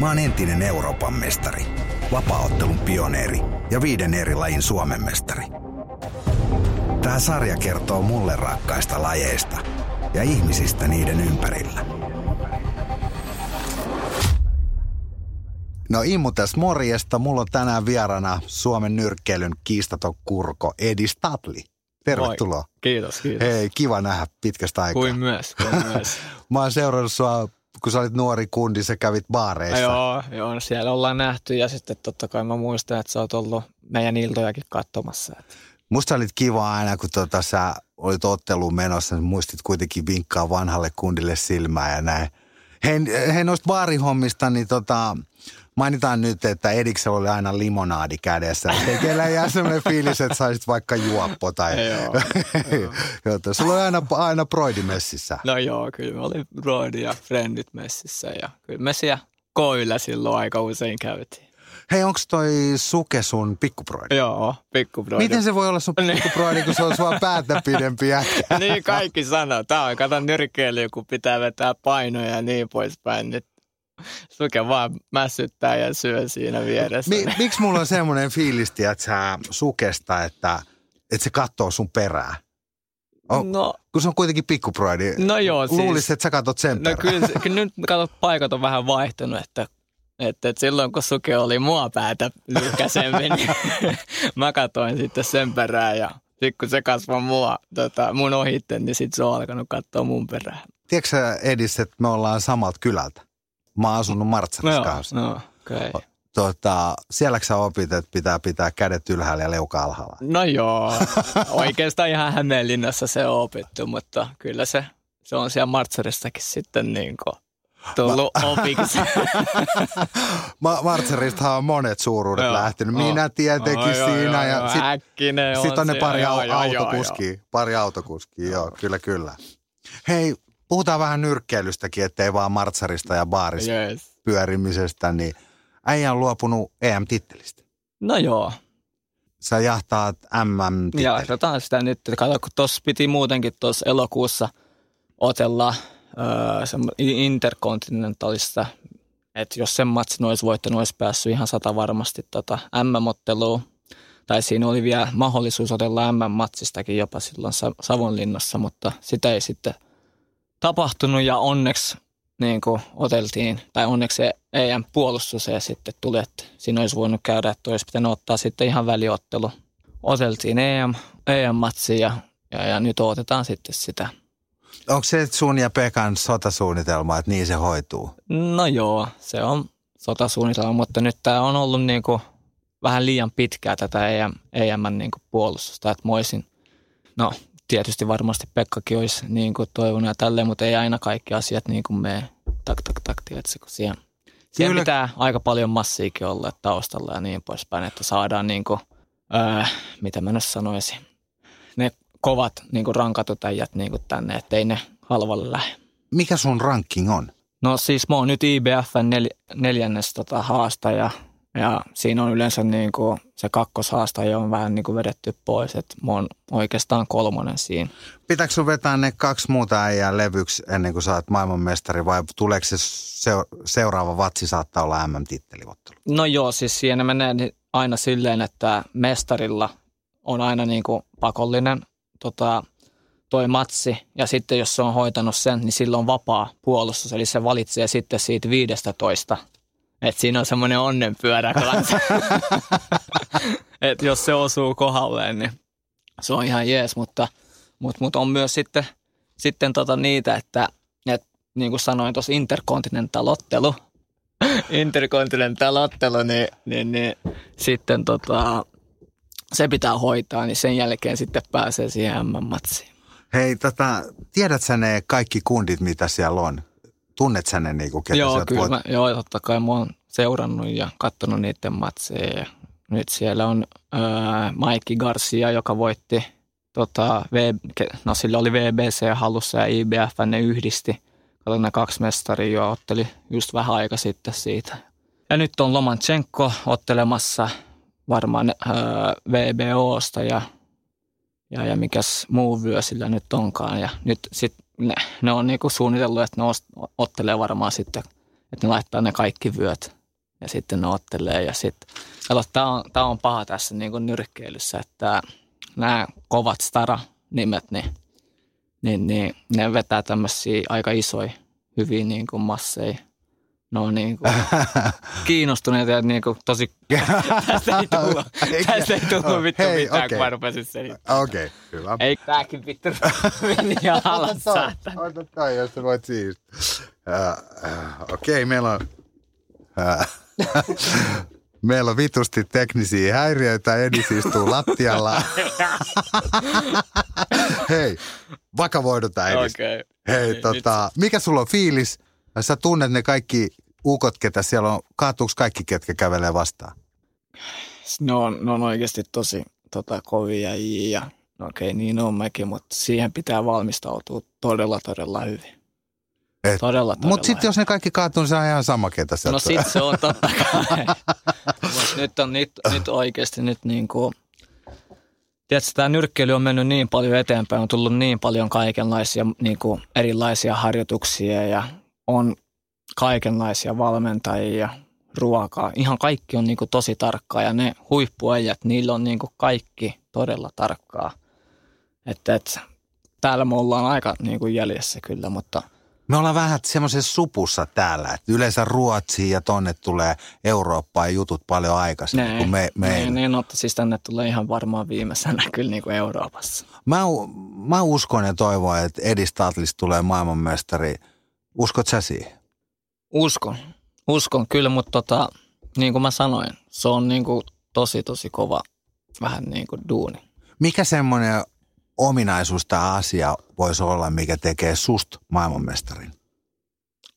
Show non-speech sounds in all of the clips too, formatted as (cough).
Mä oon entinen Euroopan mestari, vapaaottelun pioneeri ja viiden eri lajin Suomen mestari. Tää sarja kertoo mulle rakkaista lajeista ja ihmisistä niiden ympärillä. No Immu tässä morjesta. Mulla on tänään vierana Suomen nyrkkeilyn kiistaton kurko Edi Statli. Tervetuloa. Moi. Kiitos, kiitos. Hei, kiva nähdä pitkästä aikaa. Kuin myös, kuin myös. (laughs) Mä oon seurannut sua, kun sä olit nuori kundi, sä kävit baareissa. Joo, joo, siellä ollaan nähty ja sitten totta kai mä muistan, että sä oot ollut meidän iltojakin katsomassa. Musta olit kiva aina, kun tota, sä olit otteluun menossa, niin muistit kuitenkin vinkkaa vanhalle kundille silmää ja näin. Hei, hei noista baarihommista, niin tota, Mainitaan nyt, että Ediksellä oli aina limonaadi kädessä. Kellä jää sellainen fiilis, että saisit vaikka juoppo tai... joo, joo. (laughs) Sulla oli aina, aina broidi messissä. No joo, kyllä oli broidi ja friendit messissä ja kyllä me siellä koilla silloin aika usein käytiin. Hei, onko toi Suke sun pikkuproidi? Joo, pikkuproidi. Miten se voi olla sun (laughs) niin. pikkuproidi, kun se on sua päätä pidempi (laughs) niin kaikki sanoo. Tämä on, kato nyrkkeily, kun pitää vetää painoja ja niin poispäin. Nyt Suke vaan mässyttää ja syö siinä vieressä. Mi, miksi mulla on semmoinen fiilis, että sä sukesta, että, että se katsoo sun perää? On, no, kun se on kuitenkin pikkuproidi. No joo, Luulisin, siis, että sä katsot sen No perään. kyllä, (laughs) kyllä nyt katsot, paikat on vähän vaihtunut, että, että, että silloin kun Suke oli mua päätä lyhkäsemmin, niin (laughs) mä katsoin sitten sen perään ja sitten kun se kasvoi mua, tota, mun ohitte, niin sitten se on alkanut katsoa mun perään. Tiedätkö Edis, että me ollaan samalta kylältä? Mä oon asunut Martsarissa no, kanssa. No, okay. Tota, sielläkö sä opit, että pitää pitää kädet ylhäällä ja leuka alhaalla? No joo, oikeastaan ihan Hämeenlinnassa se on opittu, mutta kyllä se, se on siellä Martsarissakin sitten niin kuin tullut Ma- opiksi. (laughs) Ma- Martsaristahan on monet suuruudet joo, lähtenyt. Minä tietenkin oh, siinä. Joo, ja sitten sit on, on ne pari joo, autokuskia. Pari autokuskia, joo, kyllä, kyllä. Hei, puhutaan vähän nyrkkeilystäkin, ettei vaan martsarista ja baarista yes. pyörimisestä, niin äijä on luopunut EM-tittelistä. No joo. Sä jahtaat MM-titteliä. Jahdataan sitä nyt. Kato, kun tuossa piti muutenkin tuossa elokuussa otella öö, interkontinentalista, että jos sen matsin olisi voittanut, olisi päässyt ihan sata varmasti tota MM-otteluun. Tai siinä oli vielä mahdollisuus otella MM-matsistakin jopa silloin Savonlinnassa, mutta sitä ei sitten – tapahtunut ja onneksi niin kuin oteltiin, tai onneksi se EM-puolustus ja sitten tuli, että siinä olisi voinut käydä, että olisi pitänyt ottaa sitten ihan väliottelu. Oteltiin EM, EM-matsi ja, ja, ja nyt otetaan sitten sitä. Onko se sun ja Pekan sotasuunnitelma, että niin se hoituu? No joo, se on sotasuunnitelma, mutta nyt tämä on ollut niin kuin vähän liian pitkää tätä EM, EM niin kuin puolustusta, että moisin, no tietysti varmasti Pekkakin olisi niin kuin toivonut ja tälleen, mutta ei aina kaikki asiat niin kuin mene tak tak tak, tiedätkö, kun siihen, siihen pitää aika paljon massiikin olla taustalla ja niin poispäin, että saadaan niin kuin, ää, mitä mä nyt sanoisin, kovat niin kuin rankatut äijät niin kuin tänne, ettei ne halvalle lähde. Mikä sun ranking on? No siis mä oon nyt IBFn nel, neljännes tota haastaja ja siinä on yleensä niin kuin se kakkoshaastaja on vähän niin kuin vedetty pois, että mä oon oikeastaan kolmonen siinä. Pitääkö sun vetää ne kaksi muuta äijää levyksi ennen kuin sä oot maailmanmestari vai tuleeko se seuraava vatsi saattaa olla MM-titteliottelu? No joo, siis siinä menee aina silleen, että mestarilla on aina niin kuin pakollinen tota, toi matsi ja sitten jos se on hoitanut sen, niin silloin on vapaa puolustus, eli se valitsee sitten siitä 15 et siinä on semmoinen onnenpyörä kanssa. (laughs) Et jos se osuu kohdalleen, niin se on ihan jees, mutta, mutta, mutta on myös sitten, sitten tota niitä, että, että niin kuin sanoin tuossa interkontinentalottelu, interkontinentalottelu, niin, niin, niin. Sitten tota, se pitää hoitaa, niin sen jälkeen sitten pääsee siihen MM-matsiin. Hei, tota, tiedät sä ne kaikki kundit, mitä siellä on? tunnet sä ne niinku, ketä Joo, kyllä. voit- Mä, joo, totta kai mä oon seurannut ja katsonut niiden matseja. Ja nyt siellä on öö, Maikki Garcia, joka voitti, tota, v, no sillä oli VBC halussa ja IBF ne yhdisti. Katsoin ne kaksi mestaria jo otteli just vähän aika sitten siitä. Ja nyt on Lomachenko ottelemassa varmaan VBOsta ja, ja, ja mikäs muu vyö sillä nyt onkaan. Ja nyt sit ne, ne on niinku suunnitellut, että ne ottelee varmaan sitten, että ne laittaa ne kaikki vyöt ja sitten ne ottelee. Ja sitten, tämä on, tää on paha tässä niinku nyrkkeilyssä, että nämä kovat stara-nimet, niin, niin, niin ne vetää tämmöisiä aika isoja, hyviä niinku masseja. Ne on niinku (laughs) kiinnostuneita ja niinku tosi... (laughs) tästä ei tullut, tästä ei tullut vittu Hei, mitään, okei. kun mä rupesin selittämään. Okei, okay, hyvä. Ei tääkin vittu meni (laughs) ihan alas, saatana. Ota toi, jos sä voit siis. Uh, Okei, meillä on... Uh, meillä on vitusti teknisiä häiriöitä. Edis istuu lattialla. Hei, vakavoidutaan Edis. Okei. Hei, Nyt- tota, mikä sulla on fiilis? Sä tunnet ne kaikki ukot, ketä siellä on. Kaatuuko kaikki, ketkä kävelee vastaan? Ne on, ne on oikeasti tosi tota, kovia ja no okei, niin on mäkin, mutta siihen pitää valmistautua todella, todella hyvin. Et- Todella, todella Mutta sitten jos ne kaikki kaatuu, niin se on ihan sama, ketä sieltä No sit se on totta kai. (laughs) Mut nyt on nyt, nyt oikeasti nyt niin kuin, tiedätkö, tämä nyrkkeily on mennyt niin paljon eteenpäin, on tullut niin paljon kaikenlaisia niin kuin erilaisia harjoituksia ja on kaikenlaisia valmentajia, ruokaa. Ihan kaikki on niin kuin tosi tarkkaa ja ne huippuajat, niillä on niin kuin kaikki todella tarkkaa. Että, että täällä me ollaan aika niin kuin jäljessä kyllä, mutta – Me ollaan vähän semmoisessa supussa täällä, että yleensä Ruotsiin ja tonne tulee Eurooppaan ja jutut paljon aikaisemmin kuin me, me niin, niin, no, siis tänne tulee ihan varmaan viimeisenä (laughs) kyllä niin kuin Euroopassa. Mä, mä uskon ja toivon, että Edi Stadlis tulee maailmanmestari. Uskot sä siihen? Uskon, uskon kyllä, mutta tota, niin kuin mä sanoin, se on niin kuin tosi tosi kova vähän niin kuin duuni. Mikä semmoinen ominaisuus tai asia voisi olla, mikä tekee susta maailmanmestarin?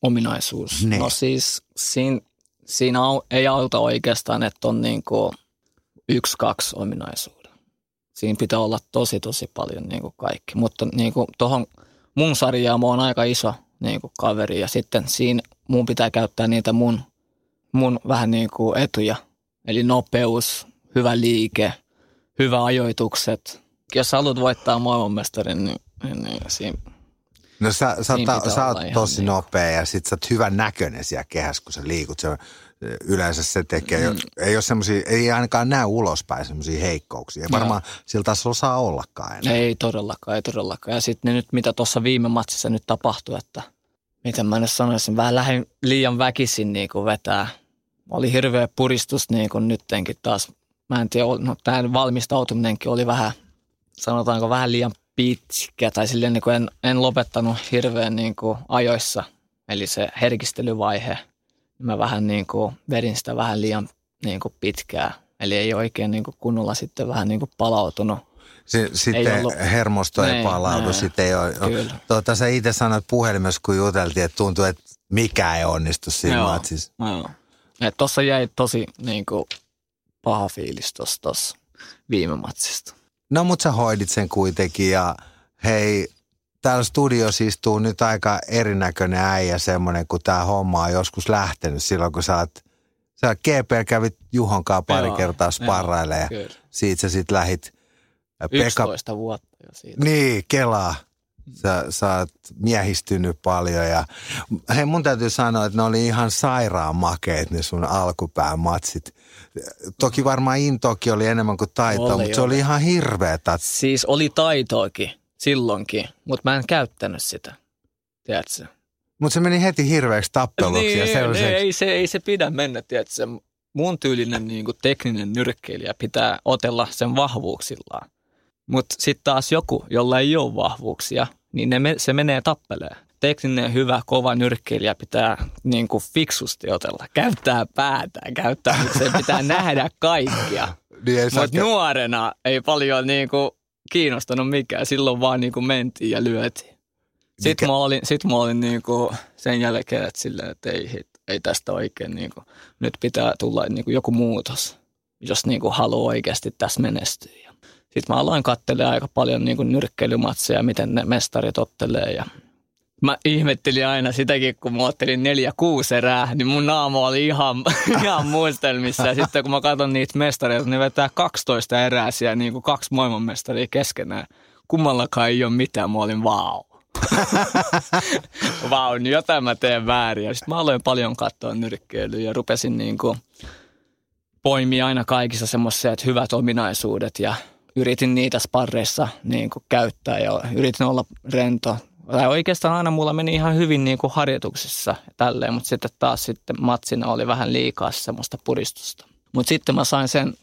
Ominaisuus. Niin. No siis siinä, siinä ei auta oikeastaan, että on niin kuin yksi, kaksi ominaisuuden. Siinä pitää olla tosi tosi paljon niin kuin kaikki. Mutta niin kuin tuohon mun sarjaan mä oon aika iso niin kuin kaveri ja sitten siinä mun pitää käyttää niitä mun, mun vähän niin kuin etuja. Eli nopeus, hyvä liike, hyvä ajoitukset. Jos haluat voittaa maailmanmestarin, niin, niin, niin siinä No sä, sä, ta, sä oot tosi niinku- nopea ja sit sä oot hyvän näköinen siellä kehässä, kun sä liikut. Se, on- yleensä se tekee, mm. ei ole semmosia, ei ainakaan näy ulospäin semmoisia heikkouksia. Ei Joo. varmaan sillä tasolla saa ollakaan enää. Ei todellakaan, ei todellakaan. Ja sitten nyt mitä tuossa viime matsissa nyt tapahtui, että miten mä nyt sanoisin, vähän lähdin liian väkisin niin kuin vetää. Oli hirveä puristus niin kuin nyttenkin taas. Mä en tiedä, no tämä valmistautuminenkin oli vähän, sanotaanko vähän liian pitkä. Tai silleen niin kuin en, en lopettanut hirveän niin kuin ajoissa, eli se herkistelyvaihe. Mä vähän niin kuin vedin sitä vähän liian niin kuin pitkää. Eli ei oikein niin kuin kunnolla sitten vähän niin kuin palautunut. Si- sitten ollut- hermosto ei Näin, palautu, näin. sitten ei ole. Kyllä. Tuota, sä itse sanoit puhelimessa, kun juteltiin, että tuntuu, että mikä ei onnistu siinä Joo. matsissa. Joo. Et tossa jäi tosi niin kuin, paha fiilis tossa viime matsista. No mutta sä hoidit sen kuitenkin ja hei, täällä studiossa istuu nyt aika erinäköinen äijä semmoinen, kun tämä homma on joskus lähtenyt silloin, kun sä oot, sä GP kävit Juhonkaan pari Joo, kertaa sparrailemaan ja Kyllä. siitä sä sitten lähit äh, Pekka, 11 vuotta jo siitä. Niin, kelaa. Sä, sä oot miehistynyt paljon ja hei mun täytyy sanoa, että ne oli ihan sairaan makeet ne sun alkupään matsit. Toki varmaan intokin oli enemmän kuin taitoa, Oli, mutta se oli oli. ihan hirveä tats. Siis oli taitoakin silloinkin, mutta mä en käyttänyt sitä. Tiedätkö? Mutta se meni heti hirveäksi tappeluksi ja niin, sellaiseksi. ei, se, ei se pidä mennä, tiedätkö? Mun tyylinen niin kuin tekninen nyrkkeilijä pitää otella sen vahvuuksillaan. Mutta sitten taas joku, jolla ei ole vahvuuksia, niin ne, se menee tappeleen. Tekninen, hyvä, kova nyrkkeilijä pitää niin kuin fiksusti otella. Käyttää päätään, käyttää, se pitää (laughs) nähdä kaikkia. Niin Mutta nuorena ei paljon niin kuin kiinnostanut mikään. Silloin vaan niin kuin mentiin ja lyötiin. Sitten mä olin, sit mä olin niinku sen jälkeen, että, silleen, että ei, ei tästä oikein, niinku, nyt pitää tulla niinku joku muutos, jos niinku haluaa oikeasti tässä menestyä. Sitten mä aloin katselemaan aika paljon niinku nyrkkeilymatseja, miten ne mestarit ottelee ja mä ihmettelin aina sitäkin, kun mä ottelin neljä kuusi erää, niin mun naama oli ihan, (laughs) ihan muistelmissa. Ja sitten kun mä katson niitä mestareita, ne vetää 12 erää siellä niin kuin kaksi maailmanmestaria keskenään. Kummallakaan ei ole mitään, mä olin vau. (laughs) vau, niin jotain mä teen väärin. Sitten mä aloin paljon katsoa nyrkkeilyä ja rupesin niin kuin poimia aina kaikissa semmoiset hyvät ominaisuudet ja yritin niitä sparreissa niin kuin käyttää ja yritin olla rento, tai oikeastaan aina mulla meni ihan hyvin niin kuin harjoituksissa tälleen, mutta sitten taas sitten matsina oli vähän liikaa semmoista puristusta. Mutta sitten mä sain sen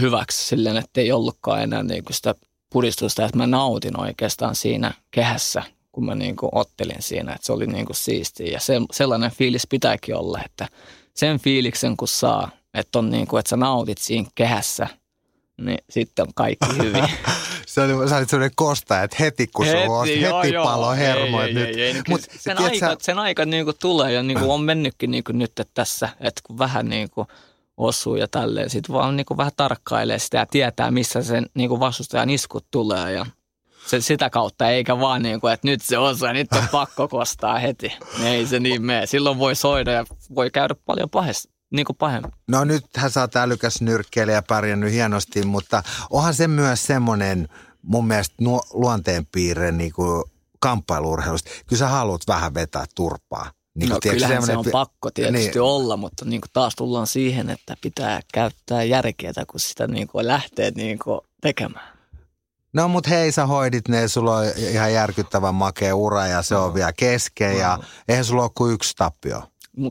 hyväksi silleen, että ei ollutkaan enää niin kuin sitä puristusta, että mä nautin oikeastaan siinä kehässä, kun mä niin kuin ottelin siinä, että se oli niin kuin siistiä. Ja se, sellainen fiilis pitääkin olla, että sen fiiliksen kun saa, että, on niin kuin, että sä nautit siinä kehässä, niin sitten on kaikki (laughs) hyvin. se oli, sä olit sellainen kosta, että heti kun heti, sulla heti joo, palo hermo. Ei, nyt, ei, ei, Mut, sen, aika, sä... sen aika niin kuin tulee ja niin kuin on mennytkin niin kuin nyt että tässä, että kun vähän niin kuin osuu ja tälleen, sitten vaan niin kuin vähän tarkkailee sitä ja tietää, missä sen niin kuin vastustajan iskut tulee ja se, sitä kautta, eikä vaan niin kuin, että nyt se osaa, nyt on pakko kostaa heti. Ei se niin mene. Silloin voi soida ja voi käydä paljon pahesti niin kuin pahemmin. No nythän sä oot älykäs nyrkkeilijä ja pärjännyt hienosti, mutta onhan se myös semmoinen mun mielestä nuo, luonteenpiirre niin kuin kamppailuurheilusta. Kyllä sä haluat vähän vetää turpaa. Niin no tiedätkö, kyllähän se on pakko tietysti niin. olla, mutta niin kuin taas tullaan siihen, että pitää käyttää järkeä, kun sitä niin kuin lähtee niin kuin tekemään. No mut hei, sä hoidit ne, sulla on ihan järkyttävän makea ura ja se on no. vielä kesken no. ja eihän sulla ole kuin yksi tappio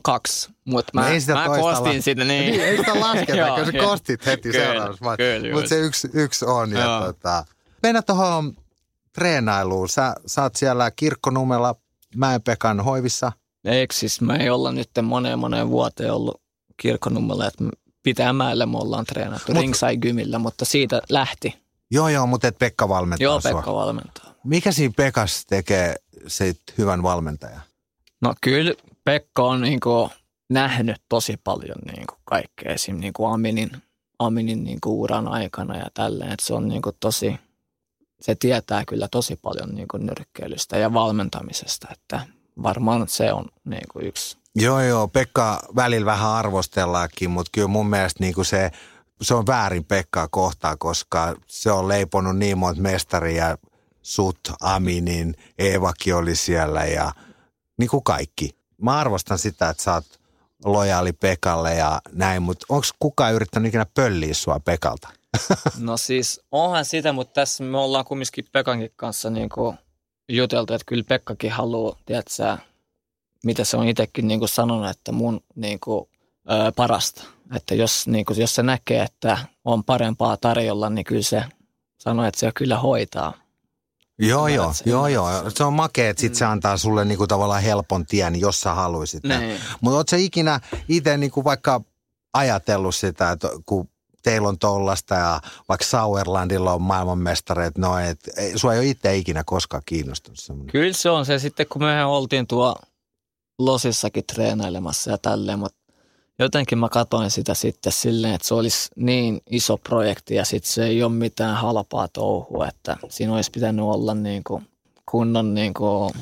kaksi, mutta mä, no mä kostin la- sitä niin. niin. Ei sitä lasketa, (laughs) kun sä kostit heti seuraavassa Mutta se yksi, yksi on. Ja tota, mennä tuohon treenailuun. Sä, sä oot siellä kirkkonumella Mäenpekan hoivissa. Eikö siis me ei olla nyt moneen moneen vuoteen ollut kirkkonummella, että pitää mäellä me ollaan treenattu Mut, Ringside Gymillä, mutta siitä lähti. Joo, joo, mutta et Pekka valmentaa Joo, Pekka sua. valmentaa. Mikä siinä Pekas tekee sit hyvän valmentajan? No kyllä Pekka on niin kuin nähnyt tosi paljon niin kuin kaikkea esim. Niin kuin Aminin, Aminin niin kuin uran aikana ja tälleen. Että se on niin kuin tosi, se tietää kyllä tosi paljon niin kuin nyrkkeilystä ja valmentamisesta, että varmaan se on niin kuin yksi. Joo, joo. Pekka välillä vähän arvostellaankin, mutta kyllä mun mielestä niin kuin se, se on väärin Pekkaa kohtaa, koska se on leiponut niin monta mestaria, Sut, Aminin, Eevakin oli siellä ja niin kuin kaikki mä arvostan sitä, että sä oot lojaali Pekalle ja näin, mutta onko kukaan yrittänyt ikinä pölliä sua Pekalta? (laughs) No siis onhan sitä, mutta tässä me ollaan kumminkin Pekankin kanssa niin kuin juteltu, että kyllä Pekkakin haluaa, tiedätkö, mitä se on itsekin niin kuin sanonut, että mun niin kuin, ö, parasta. Että jos, niin kuin, jos se näkee, että on parempaa tarjolla, niin kyllä se sanoo, että se kyllä hoitaa. Joo, joo, joo, joo. Se on makea, että sit mm. se antaa sulle niinku tavallaan helpon tien, jos sä haluisit. Niin. Mutta ootko ikinä itse niinku vaikka ajatellut sitä, että kun teillä on tollasta ja vaikka Sauerlandilla on maailmanmestareet noin, että sua ei ole itse ikinä koskaan kiinnostunut semmoinen. Kyllä se on se sitten, kun me oltiin tuo Losissakin treenailemassa ja tälleen, mutta jotenkin mä katoin sitä sitten silleen, että se olisi niin iso projekti ja sitten se ei ole mitään halpaa touhua, että siinä olisi pitänyt olla niin kuin kunnon niin kuin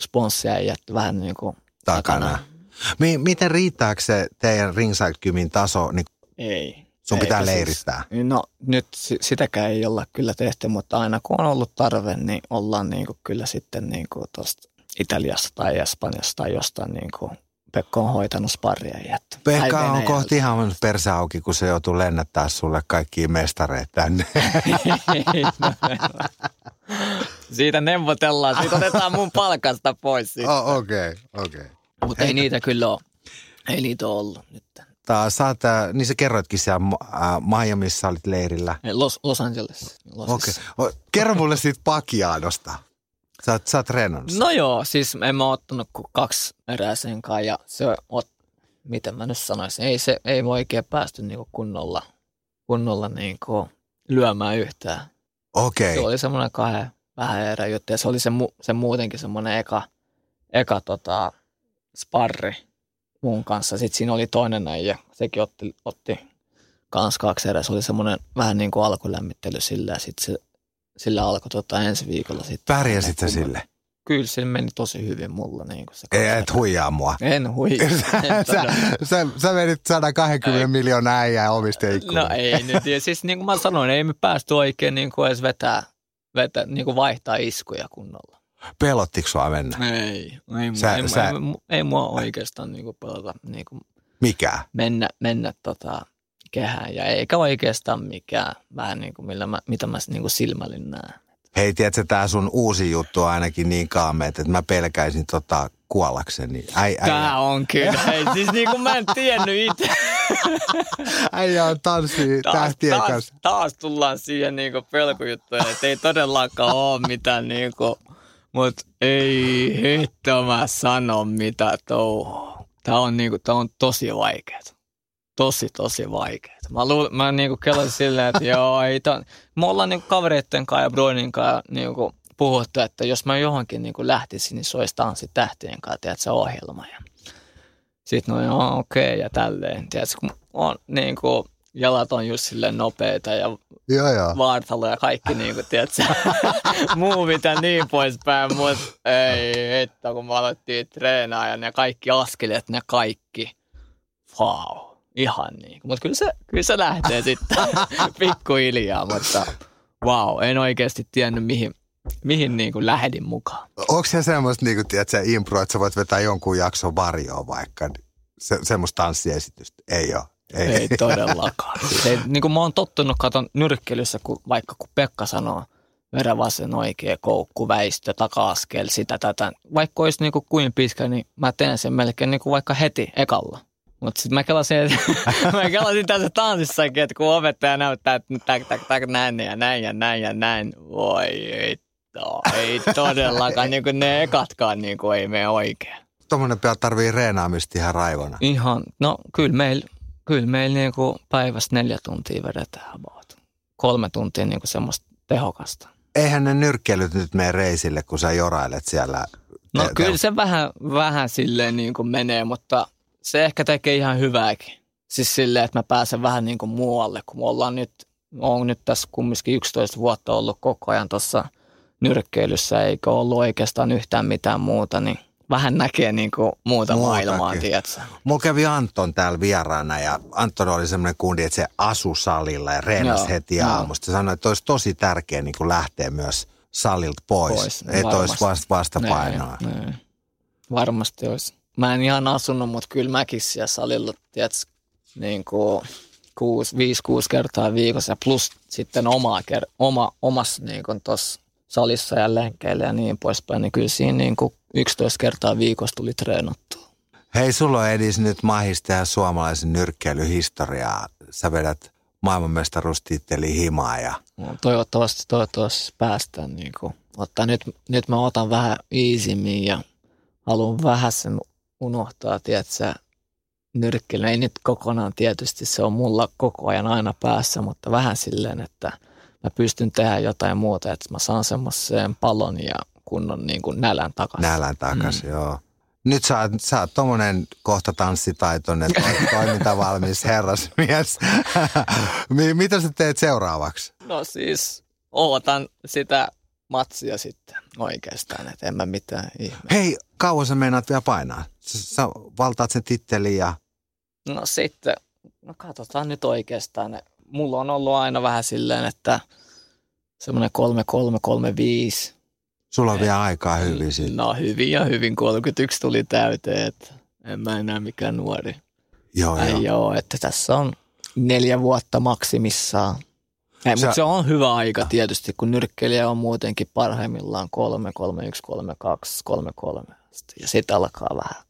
sponssia vähän niin kuin takana. takana. miten riittääkö se teidän ringside taso? Niin ei. Sun pitää siis- leirittää. Siis, no nyt sitäkään ei olla kyllä tehty, mutta aina kun on ollut tarve, niin ollaan niin kuin kyllä sitten niin kuin tuosta Italiasta tai Espanjasta tai jostain niin kuin Pekka on hoitanut sparria. Että Pekka on kohti ihan persä auki, kun se joutuu lennättää sulle kaikki mestareet tänne. (laughs) siitä neuvotellaan, siitä (laughs) otetaan mun palkasta pois. Okei, oh, okei. Okay, okay. Mutta ei niitä kyllä ole. Ei niitä ole ollut nyt. Sä oot, niin sä kerroitkin siellä äh, Miamiissa olit leirillä. Los, Los Angeles. Okei. Okay. Kerro mulle siitä Pakiaanosta. Sä oot, sä oot No joo, siis en mä ottanut kuin kaksi erää sen kanssa ja se on, miten mä nyt sanoisin, ei se ei voi oikein päästy niinku kunnolla, kunnolla niinku lyömään yhtään. Okei. Okay. Se oli semmoinen kahden, vähän eri juttu. Ja se oli se, mu- se muutenkin semmoinen eka, eka tota, sparri mun kanssa. Sitten siinä oli toinen äijä, sekin otti, otti kans kaksi erää. Se oli semmoinen vähän niin kuin alkulämmittely sillä ja sitten se, sillä alkoi tota ensi viikolla sitten. Pärjäsit sä sille? Kyllä se meni tosi hyvin mulla. Niin kuin se Ei, et huijaa mua. (laughs) En hui. (laughs) sä, sä, sä menit 120 Ei. miljoonaa äijää omista. No ei nyt. Ja siis niin kuin mä sanoin, ei me päästy oikein niin kuin edes vetää, vetää niin kuin vaihtaa iskuja kunnolla. Pelottiko sua mennä? Ei, ei, Sä- ei, sä- ei, ei, mua oikeastaan niin kuin pelata niin kuin Mikä? mennä, mennä tota kehään. Ja eikä oikeastaan mikään vähän niin kuin millä mä, mitä mä niin kuin silmällin näen. Hei, tiedätkö, tää sun uusi juttu on ainakin niin kaameet, että mä pelkäisin tota kuollakseni. Äi, Tää äijä, on kyllä. Ei, siis niin kuin mä en tiennyt itse. (laughs) äijä on tanssii Taas, tähtien taas, kanssa. taas tullaan siihen niin kuin pelkojuttuun, että ei todellakaan ole mitään niin kuin, mutta ei hitto mä sano mitä touhua. Tää on, niin kuin, tää on tosi vaikeaa. Tosi, tosi vaikeaa. Mä, luul, mä niin kuin kelasin silleen, että joo, ei tämän. Me ollaan niin kuin kavereitten kanssa ja Broinin kanssa niin kuin puhuttu, että jos mä johonkin niin kuin lähtisin, niin se olisi tanssi tähtien kanssa, tiedätkö, se ohjelma. Ja sitten no joo, okei okay, ja tälleen. Tiedätkö, kun on niin kuin, jalat on just silleen nopeita ja Joo, joo. vaartalo ja kaikki niin kuin, tiedätkö, (laughs) muuvit ja niin poispäin, mutta ei hitto, kun me alettiin treenaa ja ne kaikki askeleet, ne kaikki, wow, ihan niin. Mutta kyllä se, kyllä se lähtee sitten (laughs) pikkuhiljaa, mutta wow, en oikeasti tiennyt mihin, mihin niin kuin lähdin mukaan. Onko se semmoista, niin kuin, tiedätkö, impro, että sä voit vetää jonkun jakson varjoa vaikka? Se, semmoista tanssiesitystä? Ei ole. Ei, Ei todellakaan. Ei, niin kuin mä oon tottunut, katon nyrkkeilyssä, kun, vaikka kun Pekka sanoo, verä vasen oikea, koukku, väistö, taka-askel, sitä tätä. Vaikka olisi niin kuin kuin pitkä, niin mä teen sen melkein niin kuin vaikka heti ekalla. Mutta sitten mä kelasin, että (laughs) mä kelasin tässä tanssissakin, että kun opettaja näyttää, että tak, tak, tak, näin ja näin ja näin ja näin. Voi hitto, ei todellakaan, niin kuin ne ekatkaan niin kuin ei mene oikein. Tuommoinen pää tarvii reenaamista ihan raivona. Ihan, no kyllä meillä kyllä meil niinku päivästä neljä tuntia vedetään about. Kolme tuntia niinku semmoista tehokasta. Eihän ne nyrkkeilyt nyt mene reisille, kun sä jorailet siellä. No te- kyllä se vähän, vähän silleen niinku menee, mutta se ehkä tekee ihan hyvääkin. Siis silleen, että mä pääsen vähän niinku muualle, kun me ollaan nyt, on nyt tässä kumminkin 11 vuotta ollut koko ajan tuossa nyrkkeilyssä, eikä ollut oikeastaan yhtään mitään muuta, niin vähän näkee niinku muuta Muutakin. maailmaa, tiedätkö? Mulla kävi Anton täällä vieraana ja Anton oli semmoinen kundi, että se asu salilla ja reenasi Joo, heti aamusta. Sanoi, että olisi tosi tärkeää niin kuin lähteä myös salilta pois, Pois, että olisi vasta vastapainoa. Nee, nee. Varmasti olisi. Mä en ihan asunut, mutta kyllä mäkin siellä salilla, tiedätkö, niin kuin kuusi, viisi, kuusi kertaa viikossa ja plus sitten oma, ker- oma, omassa niin kuin tuossa salissa ja lenkeillä ja niin poispäin, niin kyllä siinä niin kuin 11 kertaa viikossa tuli treenattua. Hei, sulla on Edis nyt mahis tehdä suomalaisen nyrkkeilyhistoriaa. Sä vedät maailmanmestaruustitteli himaa ja No, Toivottavasti, toivottavasti päästään niin kuin, ottaa. Nyt, nyt mä otan vähän iisimmin ja haluan vähän sen unohtaa, tiedätkö, nyrkkeily. Ei nyt kokonaan tietysti, se on mulla koko ajan aina päässä, mutta vähän silleen, että mä pystyn tehdä jotain muuta, että mä saan semmoisen palon ja kunnon niin kuin nälän takaisin. nälän takas, mm. joo. Nyt sä oot, sä oot tommonen kohta tanssitaitoinen, to- (laughs) toimintavalmis herrasmies. (laughs) Mi- Mitä sä teet seuraavaksi? No siis ootan sitä matsia sitten oikeastaan, että en mä mitään ihme. Hei, kauan sä meinaat vielä painaa? Sä, sä valtaat sen tittelin ja No sitten, no katsotaan nyt oikeastaan. Mulla on ollut aina vähän silleen, että semmoinen 3, 3, 3, 5. sulla on vielä aikaa hyvin siitä. No hyvin ja hyvin, 31 tuli täyteen, että en mä enää mikään nuori. Joo, Ei joo. joo, että tässä on neljä vuotta maksimissaan. Ei, Sä- mutta se on hyvä aika tietysti, kun nyrkkeilijä on muutenkin parhaimmillaan 3, 3, 1, 3, 2, 3, 3. Ja sitten alkaa vähän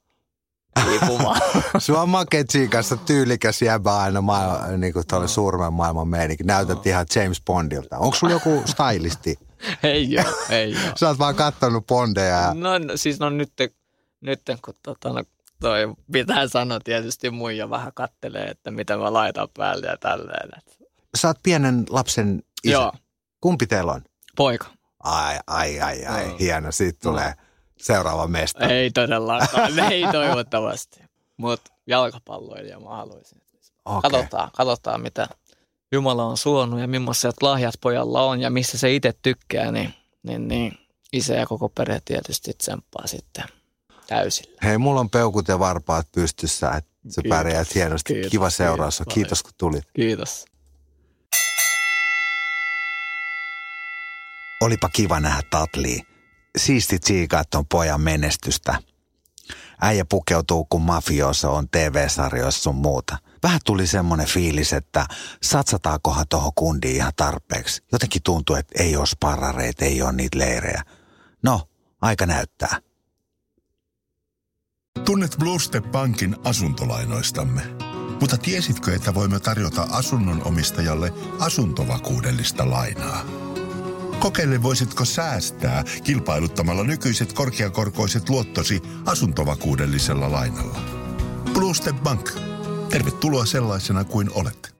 hiipumaan. (laughs) Sulla on Maketsin kanssa tyylikäs jäbä aina maailma, niin kuin tuolle suurmen maailman meininki. Näytät ihan James Bondilta. Onko sulla joku (laughs) stylisti? ei joo, ei joo. Sä oot vaan kattonut Bondeja. ja- No, no siis no nyt, nyt kun tota, no, toi pitää sanoa tietysti muija vähän kattelee, että mitä mä laitan päälle ja tälleen. Et. Sä oot pienen lapsen isä. Joo, Kumpi teillä on? poika. Ai, ai, ai, ai. No. Hieno. Siitä tulee no. seuraava mesta. Ei todellakaan. (laughs) ei toivottavasti. Mutta jalkapalloilija mä haluaisin. Okay. Katsotaan, katsotaan, mitä Jumala on suonut ja millaiset lahjat pojalla on ja missä se itse tykkää, niin, niin, niin isä ja koko perhe tietysti tsemppaa sitten täysillä. Hei, mulla on peukut ja varpaat pystyssä, että sä kiitos, pärjäät hienosti. Kiitos, Kiva seuraus. Kiitos, kiitos kun tulit. Kiitos. Olipa kiva nähdä Tatli. Siisti tsiikaa ton pojan menestystä. Äijä pukeutuu kun mafioso on TV-sarjoissa sun muuta. Vähän tuli semmonen fiilis, että satsataakohan tuohon kundiin ihan tarpeeksi. Jotenkin tuntuu, että ei ole sparrareita, ei ole niitä leirejä. No, aika näyttää. Tunnet Bluestep Bankin asuntolainoistamme. Mutta tiesitkö, että voimme tarjota asunnon omistajalle asuntovakuudellista lainaa? Kokeile voisitko säästää kilpailuttamalla nykyiset korkeakorkoiset luottosi asuntovakuudellisella lainalla. Bluestep Bank. Tervetuloa sellaisena kuin olet.